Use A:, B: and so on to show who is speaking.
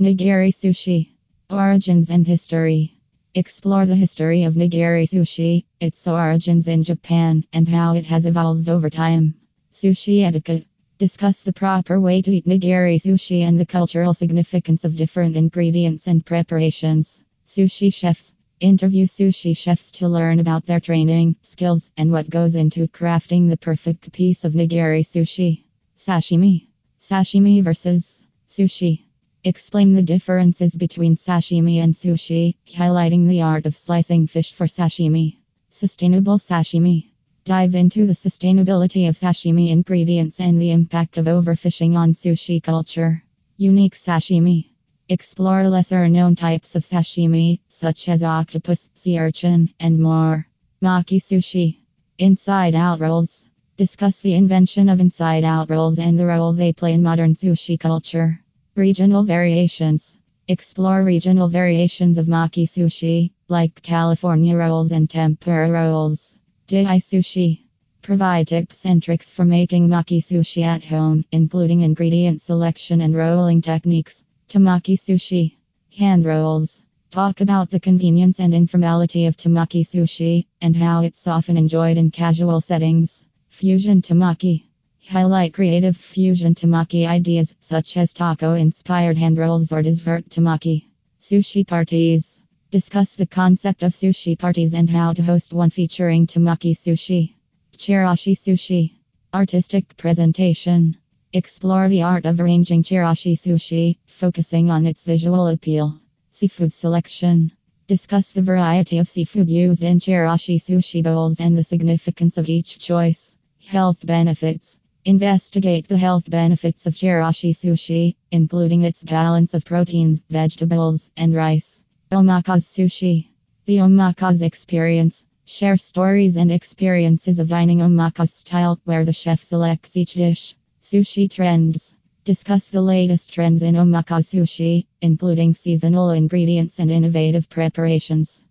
A: Nigiri sushi. Origins and history. Explore the history of nigiri sushi, its origins in Japan, and how it has evolved over time. Sushi etiquette. Discuss the proper way to eat nigiri sushi and the cultural significance of different ingredients and preparations. Sushi chefs. Interview sushi chefs to learn about their training, skills, and what goes into crafting the perfect piece of nigiri sushi. Sashimi. Sashimi versus sushi. Explain the differences between sashimi and sushi, highlighting the art of slicing fish for sashimi. Sustainable sashimi. Dive into the sustainability of sashimi ingredients and the impact of overfishing on sushi culture. Unique sashimi. Explore lesser known types of sashimi, such as octopus, sea urchin, and more. Maki sushi. Inside out rolls. Discuss the invention of inside out rolls and the role they play in modern sushi culture. Regional variations. Explore regional variations of maki sushi, like California rolls and tempura rolls. Dai sushi. Provide tips and tricks for making maki sushi at home, including ingredient selection and rolling techniques. Temaki sushi. Hand rolls. Talk about the convenience and informality of temaki sushi, and how it's often enjoyed in casual settings. Fusion temaki. Highlight creative fusion temaki ideas such as taco inspired hand rolls or dessert temaki. Sushi parties. Discuss the concept of sushi parties and how to host one featuring temaki sushi. Chirashi sushi. Artistic presentation. Explore the art of arranging chirashi sushi, focusing on its visual appeal. Seafood selection. Discuss the variety of seafood used in chirashi sushi bowls and the significance of each choice. Health benefits. Investigate the health benefits of chirashi sushi, including its balance of proteins, vegetables, and rice. Omakase sushi. The omakase experience. Share stories and experiences of dining omakase style, where the chef selects each dish. Sushi trends. Discuss the latest trends in omakase sushi, including seasonal ingredients and innovative preparations.